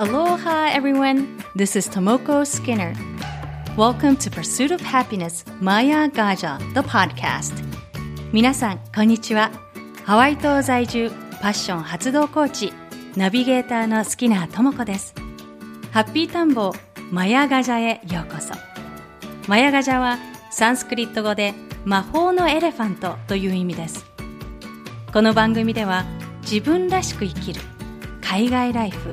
Aloha, everyone. This is Tomoko Skinner. Welcome to Pursuit of Happiness Maya Gaja, the podcast. 皆さん、こんにちは。ハワイ島在住、パッション発動コーチ、ナビゲーターのスキナーともこです。ハッピータンボマヤガジャへようこそ。マヤガジャはサンスクリット語で魔法のエレファントという意味です。この番組では自分らしく生きる海外ライフ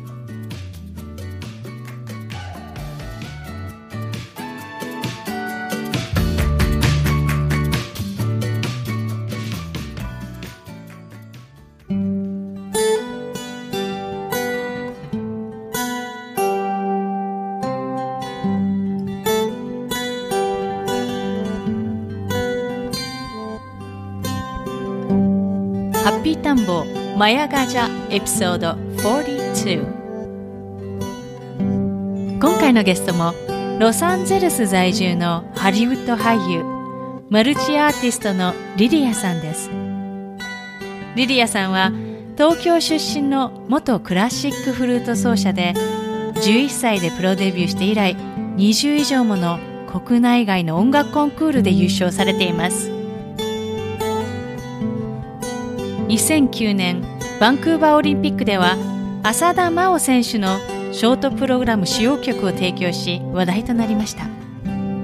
マヤガジャエピソード42今回のゲストもロサンゼルス在住のハリウッド俳優マルチアーティストのリリアさんです。リリアさんは東京出身の元クラシックフルート奏者で11歳でプロデビューして以来20以上もの国内外の音楽コンクールで優勝されています。2009年バンクーバーオリンピックでは浅田真央選手のショートプログラム使用曲を提供し話題となりました。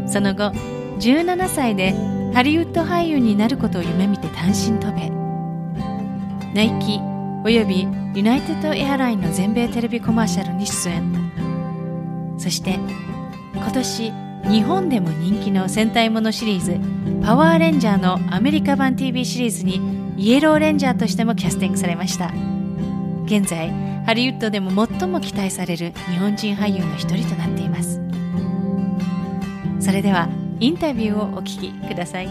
その後17歳でハリウッド俳優になることを夢見て単身渡米。ナイキおよびユナイテッドエアラインの全米テレビコマーシャルに出演。そして今年日本でも人気の戦隊ものシリーズパワーレンジャーのアメリカ版 TV シリーズにイエローレンジャーとしてもキャスティングされました。現在ハリウッドでも最も期待される日本人俳優の一人となっています。それではインタビューをお聞きください。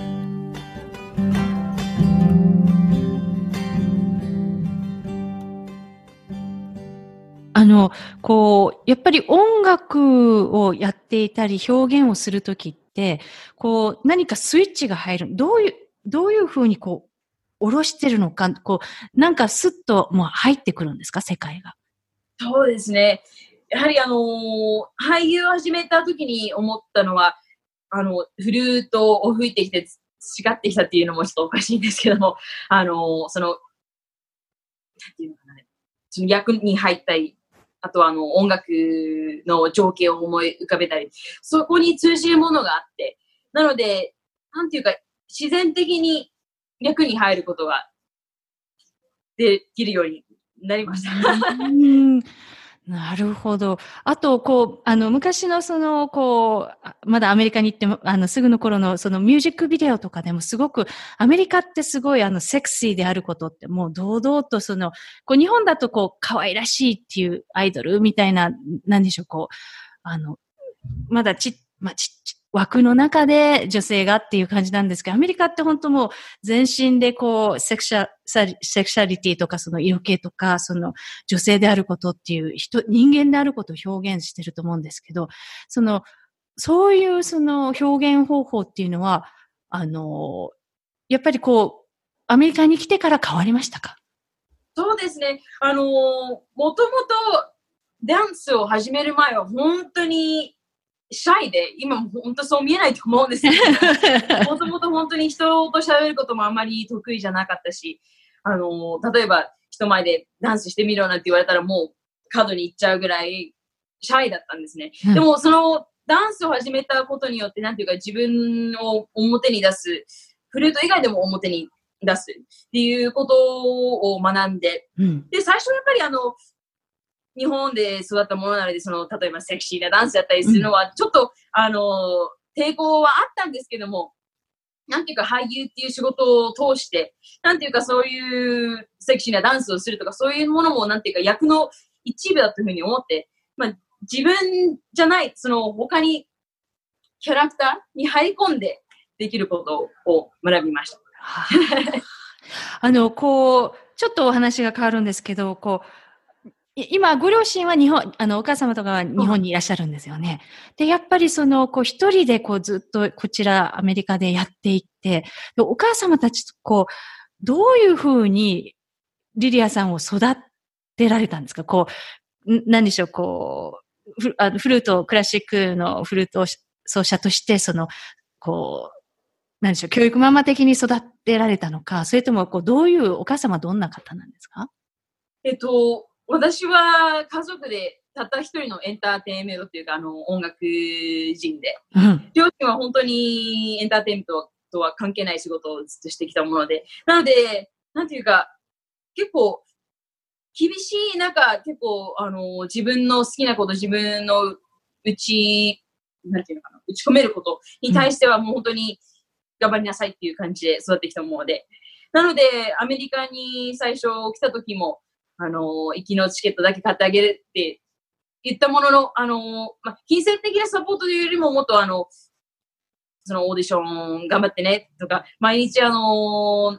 あの、こう、やっぱり音楽をやっていたり表現をするときって、こう、何かスイッチが入る。どういう、どういうふうにこう、下ろしてるのか、こう、なんかスッともう入ってくるんですか、世界が。そうですね。やはりあのー、俳優を始めた時に思ったのは、あの、フルートを吹いてきて、違ってきたっていうのもちょっとおかしいんですけども、あのー、その、なんていうのかな、その役に入ったり、あとはあの、音楽の情景を思い浮かべたり、そこに通じるものがあって、なので、なんていうか、自然的に役に入ることができるようになりました。なるほど。あと、こう、あの、昔のその、こう、まだアメリカに行っても、あの、すぐの頃のそのミュージックビデオとかでもすごく、アメリカってすごいあの、セクシーであることってもう堂々とその、こう、日本だとこう、可愛らしいっていうアイドルみたいな、なんでしょう、こう、あの、まだち、まあ、ち、枠の中で女性がっていう感じなんですけど、アメリカって本当もう全身でこう、セクシャ、セクシャリティとかその色気とか、その女性であることっていう人、人間であることを表現してると思うんですけど、その、そういうその表現方法っていうのは、あの、やっぱりこう、アメリカに来てから変わりましたか？そうですね。あの、もともとダンスを始める前は本当にシャイで、今も本当そう見えないと思うんですけど、もともと本当に人と喋ることもあんまり得意じゃなかったし、あの、例えば人前でダンスしてみろなんて言われたらもう角に行っちゃうぐらいシャイだったんですね。うん、でもそのダンスを始めたことによって、なんていうか自分を表に出す、フルート以外でも表に出すっていうことを学んで、うん、で、最初やっぱりあの、日本で育ったものなので、その、例えばセクシーなダンスだったりするのは、ちょっと、うん、あの、抵抗はあったんですけども、なんていうか俳優っていう仕事を通して、なんていうかそういうセクシーなダンスをするとか、そういうものもなんていうか役の一部だというふうに思って、まあ自分じゃない、その他にキャラクターに入り込んでできることを学びました。あの、こう、ちょっとお話が変わるんですけど、こう、今、ご両親は日本、あの、お母様とかは日本にいらっしゃるんですよね。で、やっぱりその、こう、一人でこう、ずっとこちら、アメリカでやっていって、お母様たちとこう、どういうふうにリリアさんを育てられたんですか？こう、何でしょう、こう、フあのフルート、クラシックのフルート奏者として、その、こう、何でしょう、教育ママ的に育てられたのか、それとも、こう、どういう、お母様どんな方なんですか？えっと、私は家族でたった一人のエンターテインメントっていうか、あの、音楽人で、うん、両親は本当にエンターテインメントとは関係ない仕事をずっとしてきたもので、なので、なんていうか、結構、厳しい中、結構、あの、自分の好きなこと、自分のうち、なんていうのかな、打ち込めることに対してはもう本当に頑張りなさいっていう感じで育ってきたもので。なので、アメリカに最初来た時も、あの、行きのチケットだけ買ってあげるって言ったものの、あの、まあ、金銭的なサポートというよりももっとあの、そのオーディション頑張ってねとか、毎日あの、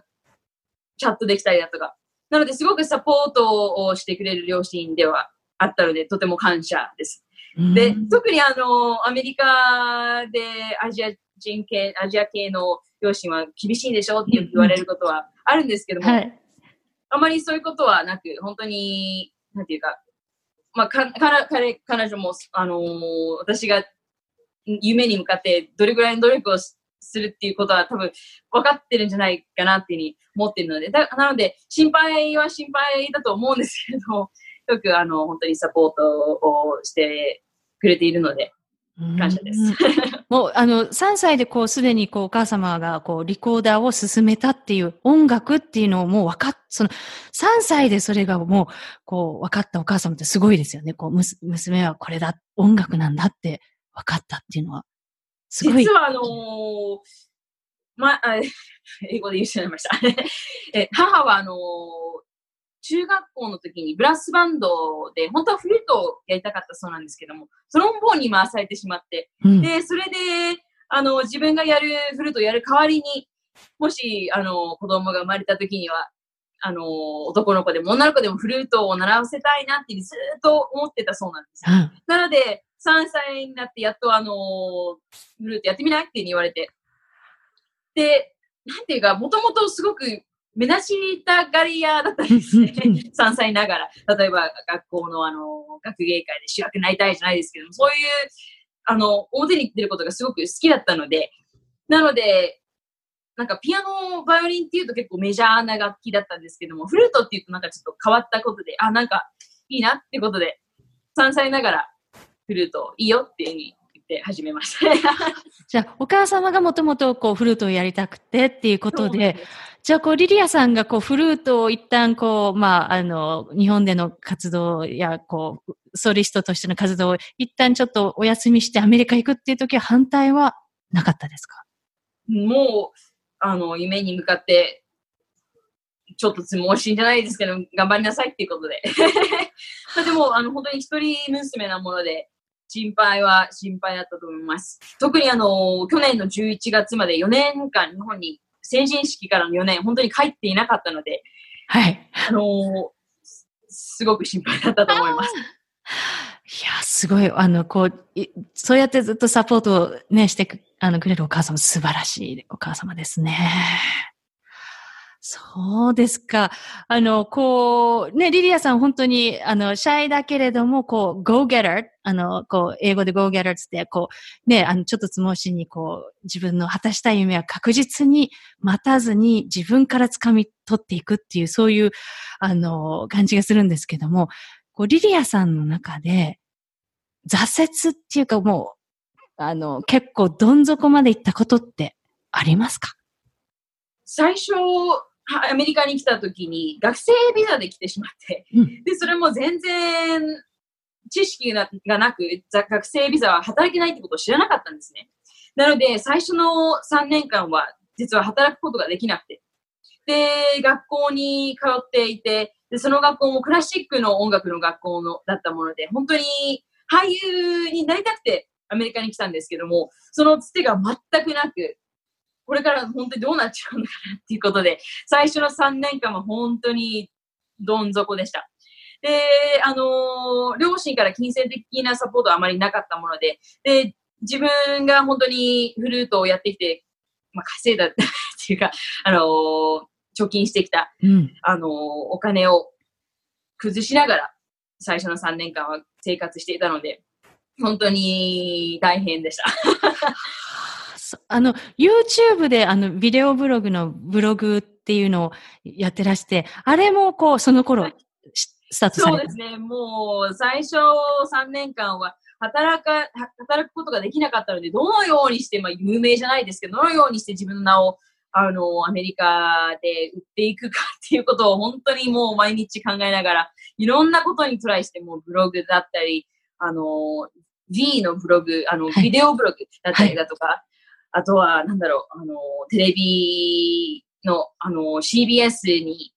チャットできたりだとか。なので、すごくサポートをしてくれる両親ではあったので、とても感謝です。で、特にあの、アメリカでアジア人系、アジア系の両親は厳しいでしょって言われることはあるんですけども、はいあまりそういうことはなく、本当に、なんていうか、まあ、か、か彼、彼女も、あのー、私が夢に向かってどれぐらいの努力をするっていうことは多分分かってるんじゃないかなっていうふうに思ってるので、だなので、心配は心配だと思うんですけれど、よくあの、本当にサポートをしてくれているので、感謝です。もう、あの、3歳でこう、すでにこう、お母様がこう、リコーダーを進めたっていう音楽っていうのをもう分かっ、その、3歳でそれがもう、こう、分かったお母様ってすごいですよね。こう、娘はこれだ、音楽なんだって分かったっていうのは。すごい。実はあのー、ま、英語で言っちゃいました。え母はあのー中学校の時にブラスバンドで、本当はフルートをやりたかったそうなんですけども、トロンボーンに回されてしまって、うん、で、それで、あの、自分がやるフルートをやる代わりに、もし、あの、子供が生まれた時には、あの、男の子でも女の子でもフルートを習わせたいなってずっと思ってたそうなんですよ。うん、なので、3歳になってやっとあの、フルートやってみないって言われて。で、なんていうか、もともとすごく目立ちたがり屋だったんですね。3歳ながら。例えば学校のあの、学芸会で主役になりたいじゃないですけども、そういう、あの、表に出ることがすごく好きだったので、なので、なんかピアノ、バイオリンっていうと結構メジャーな楽器だったんですけども、フルートっていうとなんかちょっと変わったことで、あ、なんかいいなってことで、3歳ながらフルートいいよっていうふうに言って始めました。じゃあ、お母様がもともとこうフルートをやりたくてっていうことで、じゃあ、こう、リリアさんが、こう、フルートを一旦、こう、まあ、あの、日本での活動や、こう、ソリストとしての活動を一旦ちょっとお休みしてアメリカ行くっていう時は反対はなかったですか？もう、あの、夢に向かって、ちょっとつもしんじゃないですけど、頑張りなさいっていうことで。まあでも、あの、本当に一人娘なもので、心配は心配だったと思います。特にあの、去年の11月まで4年間日本に成人式からの4年、本当に帰っていなかったので、はい。あのー、すごく心配だったと思います。いや、すごい、あの、こう、そうやってずっとサポートをね、してくあのくれるお母様、素晴らしいお母様ですね。そうですか。あの、こう、ね、リリアさん本当に、あの、シャイだけれども、こう、go getter、あの、こう、英語で go getter つって、こう、ね、あの、ちょっとつもしに、こう、自分の果たしたい夢は確実に待たずに自分から掴み取っていくっていう、そういう、あの、感じがするんですけども、こう、リリアさんの中で、挫折っていうかもう、あの、結構どん底まで行ったことってありますか？最初、アメリカに来た時に学生ビザで来てしまって、うん、で、それも全然知識がなく、学生ビザは働けないってことを知らなかったんですね。なので、最初の3年間は実は働くことができなくて。で、学校に通っていて、で、その学校もクラシックの音楽の学校のだったもので、本当に俳優になりたくてアメリカに来たんですけども、そのつてが全くなく、これから本当にどうなっちゃうんだかなっていうことで、最初の3年間は本当にどん底でした。で、あのー、両親から金銭的なサポートはあまりなかったもので、で、自分が本当にフルートをやってきて、まあ、稼いだっていうか、あのー、貯金してきた、うん、あのー、お金を崩しながら、最初の3年間は生活していたので、本当に大変でした。あの、YouTube であの、ビデオブログのブログっていうのをやってらして、あれもこう、その頃、スタートされそうですね。もう、最初3年間は、働か、働くことができなかったので、どのようにして、まあ、有名じゃないですけど、どのようにして自分の名を、あの、アメリカで売っていくかっていうことを本当にもう毎日考えながら、いろんなことにトライして、もうブログだったり、あの、V のブログ、あの、ビデオブログだったりだとか、はい、あとは、なんだろう、あの、テレビの、あの、CBS に、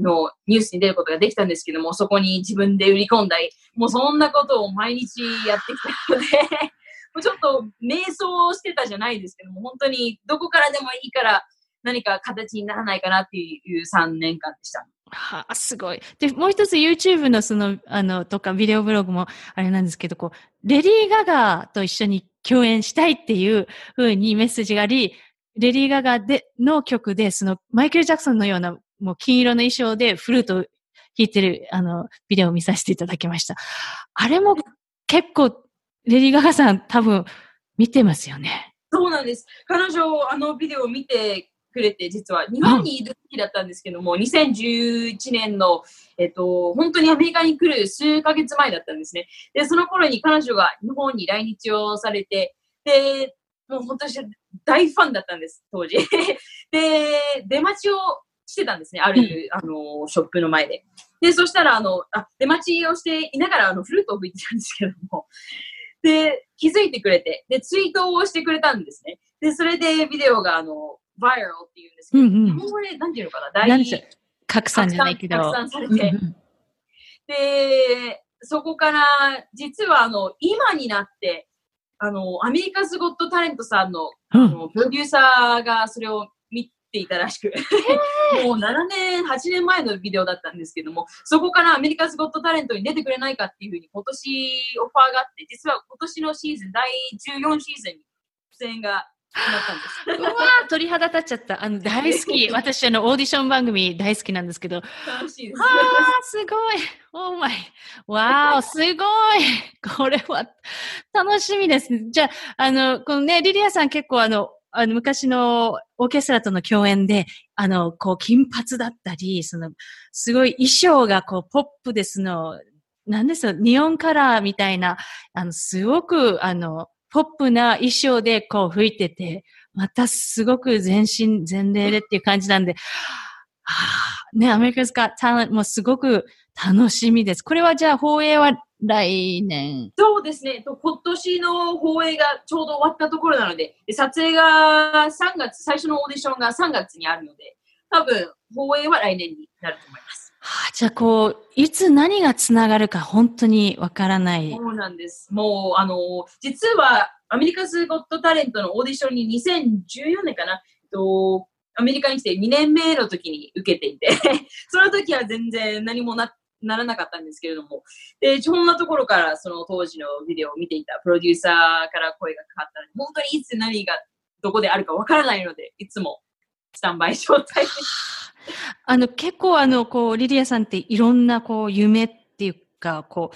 のニュースに出ることができたんですけども、そこに自分で売り込んだり、もうそんなことを毎日やってきたので もうちょっと瞑想してたじゃないですけども、本当にどこからでもいいから何か形にならないかなっていう3年間でした。はあ、すごい。で、もう一つ YouTube のその、あの、とかビデオブログもあれなんですけど、こう、レディー・ガガと一緒に共演したいっていうふうにメッセージがあり、レディー・ガガでの曲で、そのマイケル・ジャクソンのようなもう金色の衣装でフルート弾いてるあのビデオを見させていただきました。あれも結構、レディー・ガガさん多分見てますよね。そうなんです。彼女、あのビデオを見てくれて、実は日本にいる時だったんですけども、2011年の、えっと、本当にアメリカに来る数ヶ月前だったんですね。で、その頃に彼女が日本に来日をされて、で、もう本当に大ファンだったんです、当時。で、出待ちをしてたんですね、ある、あの、ショップの前で。で、そしたら、あの、あ、出待ちをしていながら、あの、フルートを吹いてたんですけども、で、気づいてくれて、で、ツイートをしてくれたんですね。で、それでビデオが、あの、バイラルっていうんですけど、うんうん、日本語で、なんていうのかな、大拡散じゃないけど。拡散されて、うんうん、で、そこから、実は、あの、今になって、あの、アメリカズ・ゴット・タレントさんの、あのプロデューサーがそれを見ていたらしく、もう7年、8年前のビデオだったんですけども、そこからアメリカズ・ゴット・タレントに出てくれないかっていうふうに今年オファーがあって、実は今年のシーズン、第14シーズンに出演がうわー鳥肌立っちゃった。あの、大好き。私、あの、オーディション番組大好きなんですけど。楽しいです。ああ、すごい。オーマイ。わー、すごい。これは、楽しみです。じゃあ、あの、このね、リリアさん結構あの、あの、昔のオーケストラとの共演で、あの、こう、金髪だったり、その、すごい衣装がこう、ポップですの、なんですよ、ニオンカラーみたいな、あの、すごく、あの、ポップな衣装でこう吹いてて、またすごく全身全霊でっていう感じなんで、はあ、ね、アメリカズカタレントもすごく楽しみです。これはじゃあ放映は来年？そうですね。今年の放映がちょうど終わったところなの、で撮影が3月、最初のオーディションが3月にあるので、多分放映は来年になると思います。はあ、じゃあこう、いつ何がつながるか本当にわからない。そうなんです。もう、あの、実はアメリカズ・ゴット・タレントのオーディションに2014年かな、とアメリカに来て2年目の時に受けていて その時は全然何もなならなかったんですけれども、で、そんなところからその当時のビデオを見ていたプロデューサーから声がかかったので、本当にいつ何がどこであるかわからないので、いつもスタンバイ状態です。あの、結構あの、こう、リリアさんっていろんなこう、夢っていうか、こ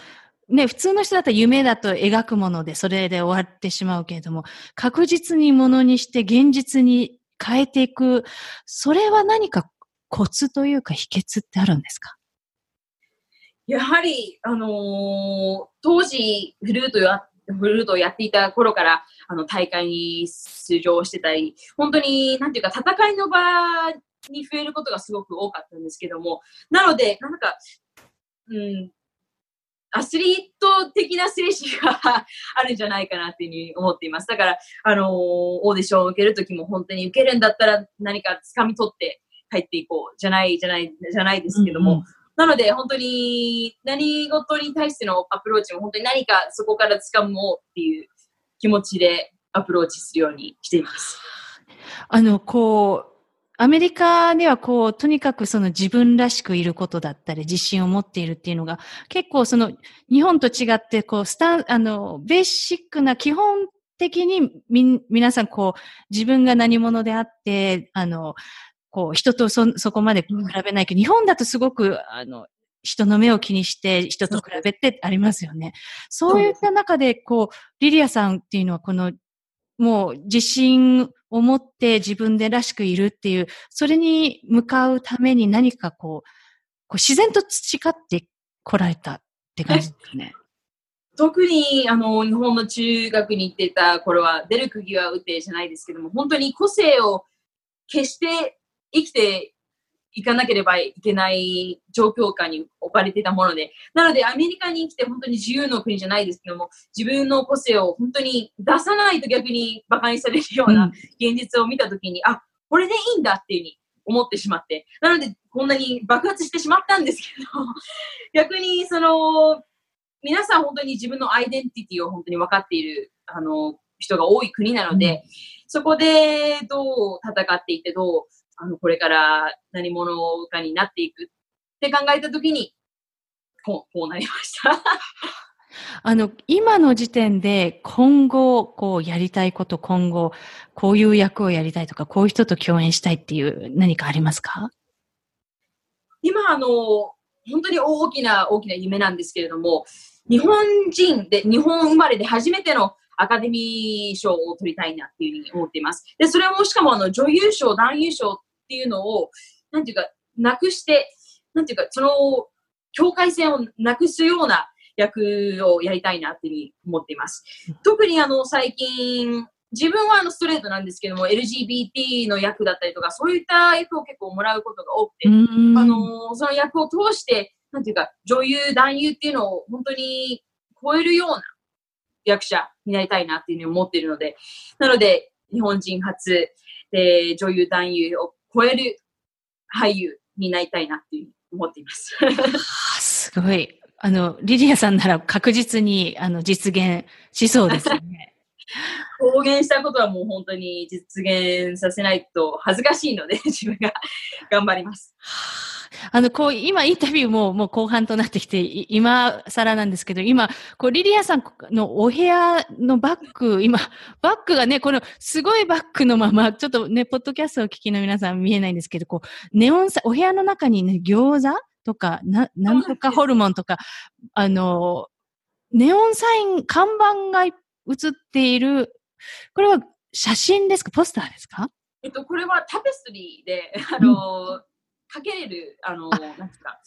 う、ね、普通の人だったら夢だと描くもので、それで終わってしまうけれども、確実にものにして現実に変えていく、それは何かコツというか秘訣ってあるんですか？やはり、あのー、当時、フルートや、フルートをやっていた頃から、あの、大会に出場してたり、本当に、なんていうか、戦いの場に増えることがすごく多かったんですけども、なので、なんか、うん、アスリート的な精神が あるんじゃないかなっていうふうに思っています。だから、あのー、オーディションを受けるときも本当に受けるんだったら何か掴み取って帰っていこうじゃない、じゃない、じゃないですけども、うんうん、なので本当に何事に対してのアプローチも本当に何かそこから掴もうっていう気持ちでアプローチするようにしています。あの、こう、アメリカではこう、とにかくその自分らしくいることだったり、自信を持っているっていうのが、結構その、日本と違って、こう、スタン、あの、ベーシックな基本的にみ、皆さんこう、自分が何者であって、あの、こう、人とそ、そこまで比べないけど、日本だとすごく、あの、人の目を気にして人と比べてありますよね。そういった中で、こう、リリアさんっていうのはこの、もう自信を持って自分でらしくいるっていう、それに向かうために何かこう、こう自然と培ってこられたって感じですかね。特にあの日本の中学に行ってた頃は出る釘は打ってじゃないですけども本当に個性を決して生きていかなければいけない状況下に置かれていたもので、なのでアメリカに来て本当に自由の国じゃないですけども、自分の個性を本当に出さないと逆に馬鹿にされるような現実を見たときに、うん、あ、これでいいんだっていうふうに思ってしまって、なのでこんなに爆発してしまったんですけど、逆にその、皆さん本当に自分のアイデンティティを本当に分かっている、あの、人が多い国なので、うん、そこでどう戦っていってどうあの、これから何者かになっていくって考えたときに、こう、こうなりました。あの、今の時点で今後、こう、やりたいこと、今後、こういう役をやりたいとか、こういう人と共演したいっていう何かありますか？今、あの、本当に大きな、大きな夢なんですけれども、日本人で、日本生まれで初めてのアカデミー賞を取りたいなっていうふうに思っています。で、それもしかもあの女優賞、男優賞っていうのを、なんていうか、なくして、なんていうか、その、境界線をなくすような役をやりたいなっていう思っています。特にあの、最近、自分はあのストレートなんですけども、LGBT の役だったりとか、そういった役を結構もらうことが多くて、あの、その役を通して、なんていうか、女優、男優っていうのを本当に超えるような役者になりたいなっていうふうに思っているので、なので、日本人初、で女優、男優を超える俳優になりたいなっていう思っています。すごい。あの、リリアさんなら確実にあの実現しそうですね。公言したことはもう本当に実現させないと恥ずかしいので、自分が頑張ります。あの、こう、今インタビューももう後半となってきて、今更なんですけど、今、こう、リリアさんのお部屋のバッグ、今、バッグがね、このすごいバッグのまま、ちょっとね、ポッドキャストを聞きの皆さん見えないんですけど、こう、ネオンさ、お部屋の中にね、餃子とか、な、なんとかホルモンとか、あの、ネオンサイン、看板が映っている、これは写真ですか？ポスターですか？えっと、これはタペストリーで、あの、かけれる、あの、なんですか、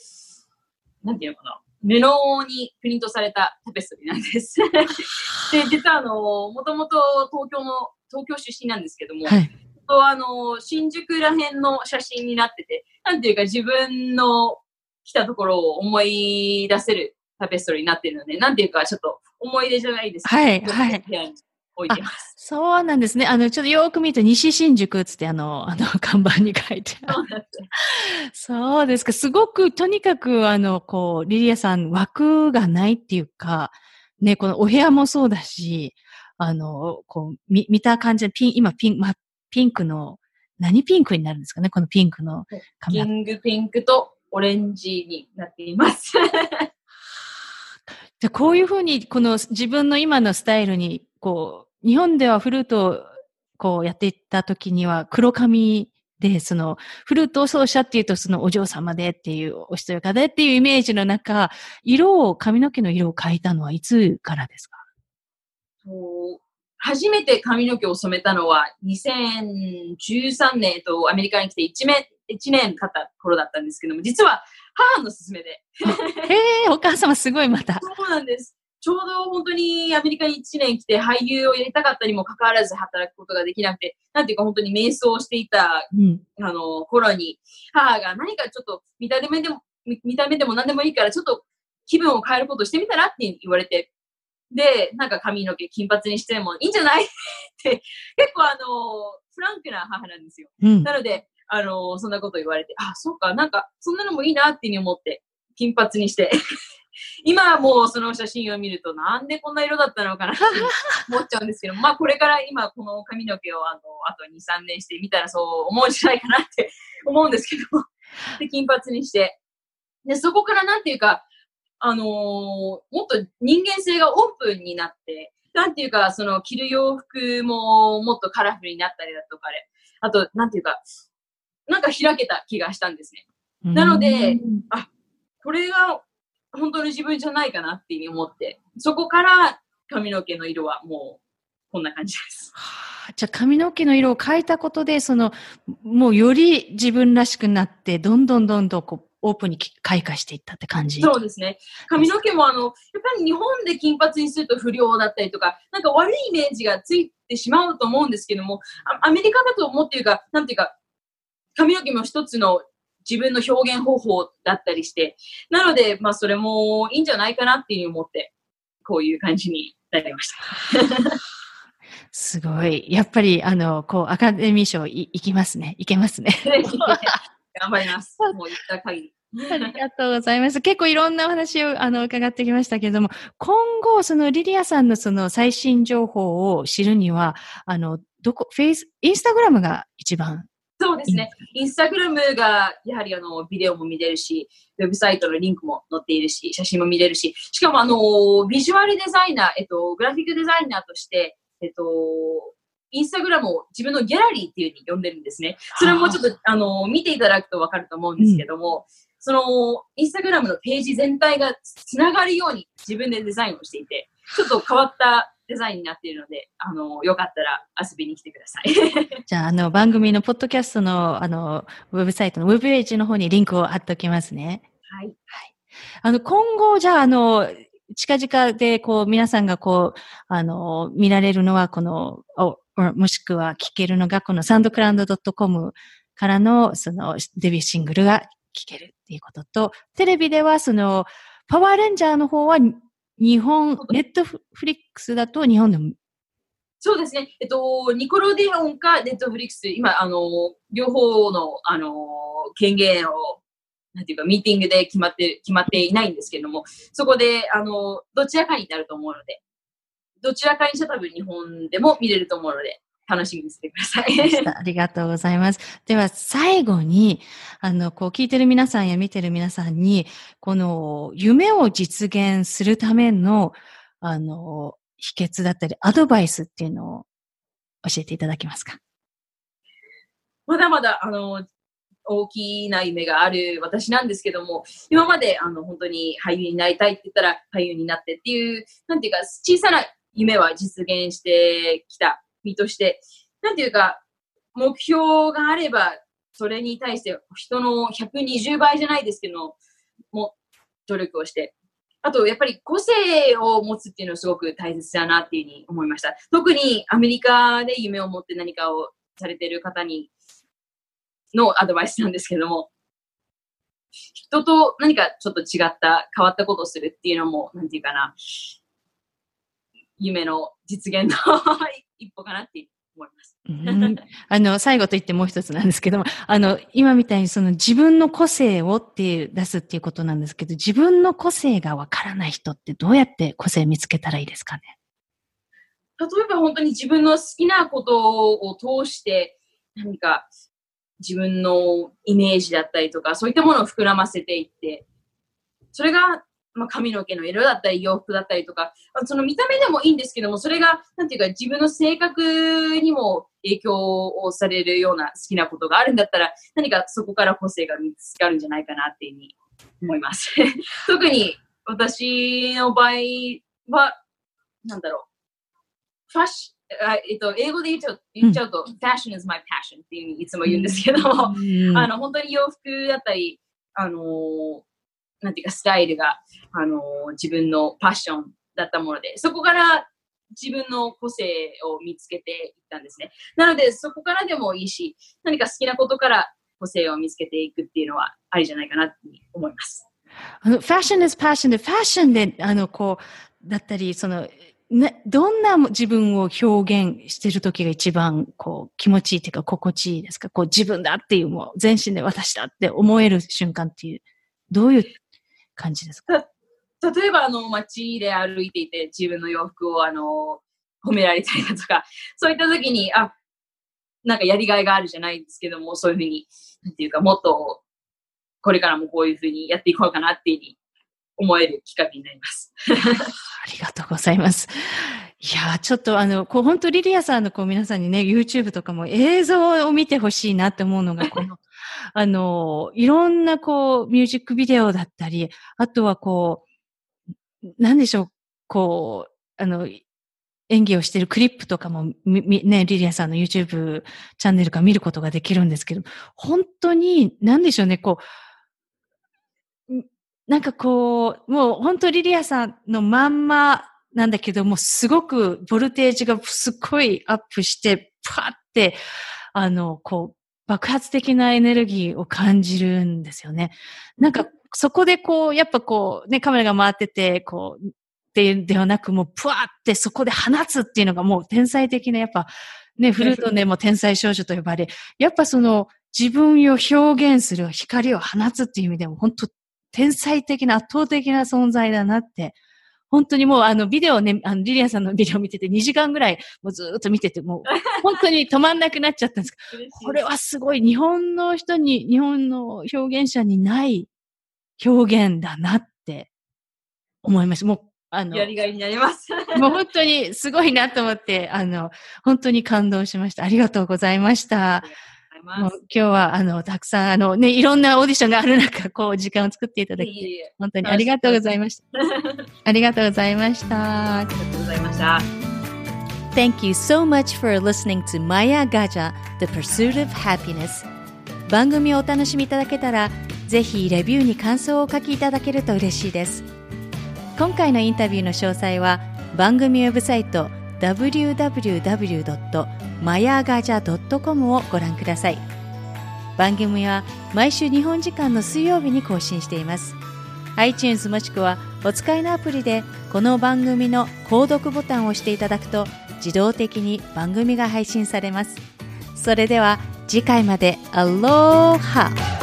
なんていうのかな。布にプリントされたタペストリーなんです。で、実はあの、もともと東京の、東京出身なんですけども、はい、とあの、新宿ら辺の写真になってて、なんていうか自分の来たところを思い出せるタペストリーになってるので、なんていうかちょっと思い出じゃないですか。はい、はい。部屋に置いてます。そうなんですね。あの、ちょっとよく見ると、西新宿つって、あの、あの、看板に書いてある。そうですか。すごく、とにかく、あの、こう、リリアさん、枠がないっていうか、ね、このお部屋もそうだし、あの、こう、見、見た感じで、ピン、今、ピン、ま、ピンクの、何ピンクになるんですかね？このピンクのカメラ。キングピンクとオレンジになっています。でこういうふうに、この自分の今のスタイルにこう、日本ではフルートをこうやっていった時には黒髪で、その、フルート奏者っていうと、そのお嬢様でっていう、おしとやかでっていうイメージの中、色を、髪の毛の色を変えたのはいつからですか？初めて髪の毛を染めたのは2013年とアメリカに来て1年、1年経った頃だったんですけども、実は母の勧めで。へえ、お母様すごいまた。そうなんです。ちょうど本当にアメリカに1年来て俳優をやりたかったにもかかわらず働くことができなくて、なんていうか本当に瞑想していた、うん、あの、頃に、母が何かちょっと見た目でも、見た目でも何でもいいから、ちょっと気分を変えることしてみたらって言われて、で、なんか髪の毛金髪にしてもいいんじゃない？って結構あの、フランクな母なんですよ。うん、なので、あの、そんなこと言われて、あ、そうか、なんか、そんなのもいいなっていうふうに思って、金髪にして今はもうその写真を見ると、なんでこんな色だったのかなって 思っちゃうんですけど、まあこれから今この髪の毛をあのあと2、3年してみたらそう思うんじゃないかなって思うんですけど、で、金髪にして。で、そこからなんていうか、あのー、もっと人間性がオープンになって、なんていうか、その着る洋服ももっとカラフルになったりだとかで、あと、なんていうか、なんか開けた気がしたんですね。なので、あ、これが本当の自分じゃないかなっていうふうに思って、そこから髪の毛の色はもうこんな感じです。はあ、じゃあ髪の毛の色を変えたことで、その、もうより自分らしくなって、どんどんどんどんこう、オープンに開花していったって感じ？そうですね。髪の毛もあの、やっぱり日本で金髪にすると不良だったりとか、なんか悪いイメージがついてしまうと思うんですけども、アメリカだと思っていうか、なんていうか、髪の毛も一つの自分の表現方法だったりして、なので、まあそれもいいんじゃないかなっていうふうに思って、こういう感じになりました。すごい。やっぱり、あの、こう、アカデミー賞いいきますね。いけますね。頑張ります。もう言った限り。ありがとうございます。結構いろんなお話をあの伺ってきましたけれども、今後、そのリリアさんのその最新情報を知るには、あの、どこ、フェイス、インスタグラムが一番そうですね。インスタグラムが、やはりあの、ビデオも見れるし、ウェブサイトのリンクも載っているし、写真も見れるし、しかもあの、ビジュアルデザイナー、えっと、グラフィックデザイナーとして、えっと、インスタグラムを自分のギャラリーっていうふうに呼んでるんですね。それもちょっと、あの、見ていただくとわかると思うんですけども、うん、その、インスタグラムのページ全体がつながるように自分でデザインをしていて、ちょっと変わったデザインになっているので、あの、よかったら遊びに来てください。じゃあ、あの、番組のポッドキャストの、あの、ウェブサイトのウェブページの方にリンクを貼っておきますね。はい。はい。あの、今後、じゃあ、あの、近々で、こう、皆さんがこう、あの、見られるのは、この、もしくは聞けるのが、このサンドクラウンド .com からの、その、デビューシングルが聞けるっていうことと、テレビでは、その、パワーレンジャーの方は日本、ネットフリックスだと日本でも。そうですね。えっと、ニコロディオンかネットフリックス、今、あの、両方の、あの、権限を、なんていうか、ミーティングで決まって、決まっていないんですけれども、そこで、あの、どちらかになると思うので、どちらかにして多分日本でも見れると思うので、楽しみにしてください。ありがとうございます。では、最後に、あの、こう、聞いてる皆さんや見てる皆さんに、この、夢を実現するための、あの、秘訣だったり、アドバイスっていうのを教えていただけますか？まだまだ、あの、大きな夢がある私なんですけども、今まで、あの、本当に俳優になりたいって言ったら俳優になってっていう、なんていうか、小さな夢は実現してきた身として、なんていうか、目標があれば、それに対して人の120倍じゃないですけど、も努力をして。あと、やっぱり個性を持つっていうのはすごく大切だなっていうふうに思いました。特にアメリカで夢を持って何かをされている方にのアドバイスなんですけども、人と何かちょっと違った変わったことをするっていうのも、なんていうかな、夢の実現の 一歩かなって思います。うん、あの、最後と言ってもう一つなんですけども、あの、今みたいにその自分の個性をっていう、出すっていうことなんですけど、自分の個性がわからない人ってどうやって個性見つけたらいいですかね？例えば本当に自分の好きなことを通して、何か自分のイメージだったりとか、そういったものを膨らませていって、それがまあ、髪の毛の色だったり洋服だったりとか、その見た目でもいいんですけども、それが、なんていうか自分の性格にも影響をされるような好きなことがあるんだったら、何かそこから個性が見つかるんじゃないかなっていうふうに思います。特に私の場合は、なんだろう、ファッシえっと、英語で言っちゃう言っちゃうと、うん、fashion is my passion っていうふうにいつも言うんですけども、うん、あの、本当に洋服だったり、あのー、なんていうか、スタイルが、あのー、自分のパッションだったもので、そこから自分の個性を見つけていったんですね。なので、そこからでもいいし、何か好きなことから個性を見つけていくっていうのはありじゃないかなって思います。あの、ファッション is passion で、ファッションで、あの、こう、だったり、その、ね、どんな自分を表現してる時が一番こう気持ちいいっていうか心地いいですか？こう自分だっていうもう全身で私だって思える瞬間っていう、どういう感じですか？例えばあの街で歩いていて自分の洋服をあの褒められたりだとか、そういった時に、あ、なんかやりがいがあるじゃないですけども、そういうふうに、なんていうか、もっとこれからもこういうふうにやっていこうかなっていうふうに思えるきっかけになります。ありがとうございます。いやちょっとあの、こう本当リリアさんのこう皆さんにね、YouTube とかも映像を見てほしいなって思うのが、この、あの、いろんなこうミュージックビデオだったり、あとはこう、なんでしょう、こう、あの、演技をしているクリップとかも、ね、リリアさんの YouTube チャンネルから見ることができるんですけど、本当に、なんでしょうね、こう、なんかこう、もう本当リリアさんのまんまなんだけども、すごくボルテージがすっごいアップして、パって、あの、こう、爆発的なエネルギーを感じるんですよね。なんか、そこでこう、やっぱこう、ね、カメラが回ってて、こう、っていうではなく、もう、ぷわってそこで放つっていうのがもう天才的な、やっぱ、ね、フルートでも天才少女と呼ばれ、やっぱその、自分を表現する光を放つっていう意味でも、本当天才的な圧倒的な存在だなって本当にもうあのビデオね、あのリリアさんのビデオ見てて2時間ぐらいもうずっと見てて、もう 本当に止まんなくなっちゃったんですけど、これはすごい日本の人に、日本の表現者にない表現だなって思いました。もうあの、やりがいになります。もう本当にすごいなと思って、あの、本当に感動しました。ありがとうございました。もう今日は、あの、たくさん、あの、ね、いろんなオーディションがある中、こう、時間を作っていただき、本当にありがとうございました。ありがとうございました。ありがとうございました。Thank you so much for listening to Maya Gaja, The Pursuit of Happiness. 番組をお楽しみいただけたら、ぜひレビューに感想をお書きいただけると嬉しいです。今回のインタビューの詳細は、番組ウェブサイト www.mayagaja.com をご覧ください。番組は毎週日本時間の水曜日に更新しています。iTunes もしくはお使いのアプリでこの番組の購読ボタンを押していただくと自動的に番組が配信されます。それでは次回までアローハ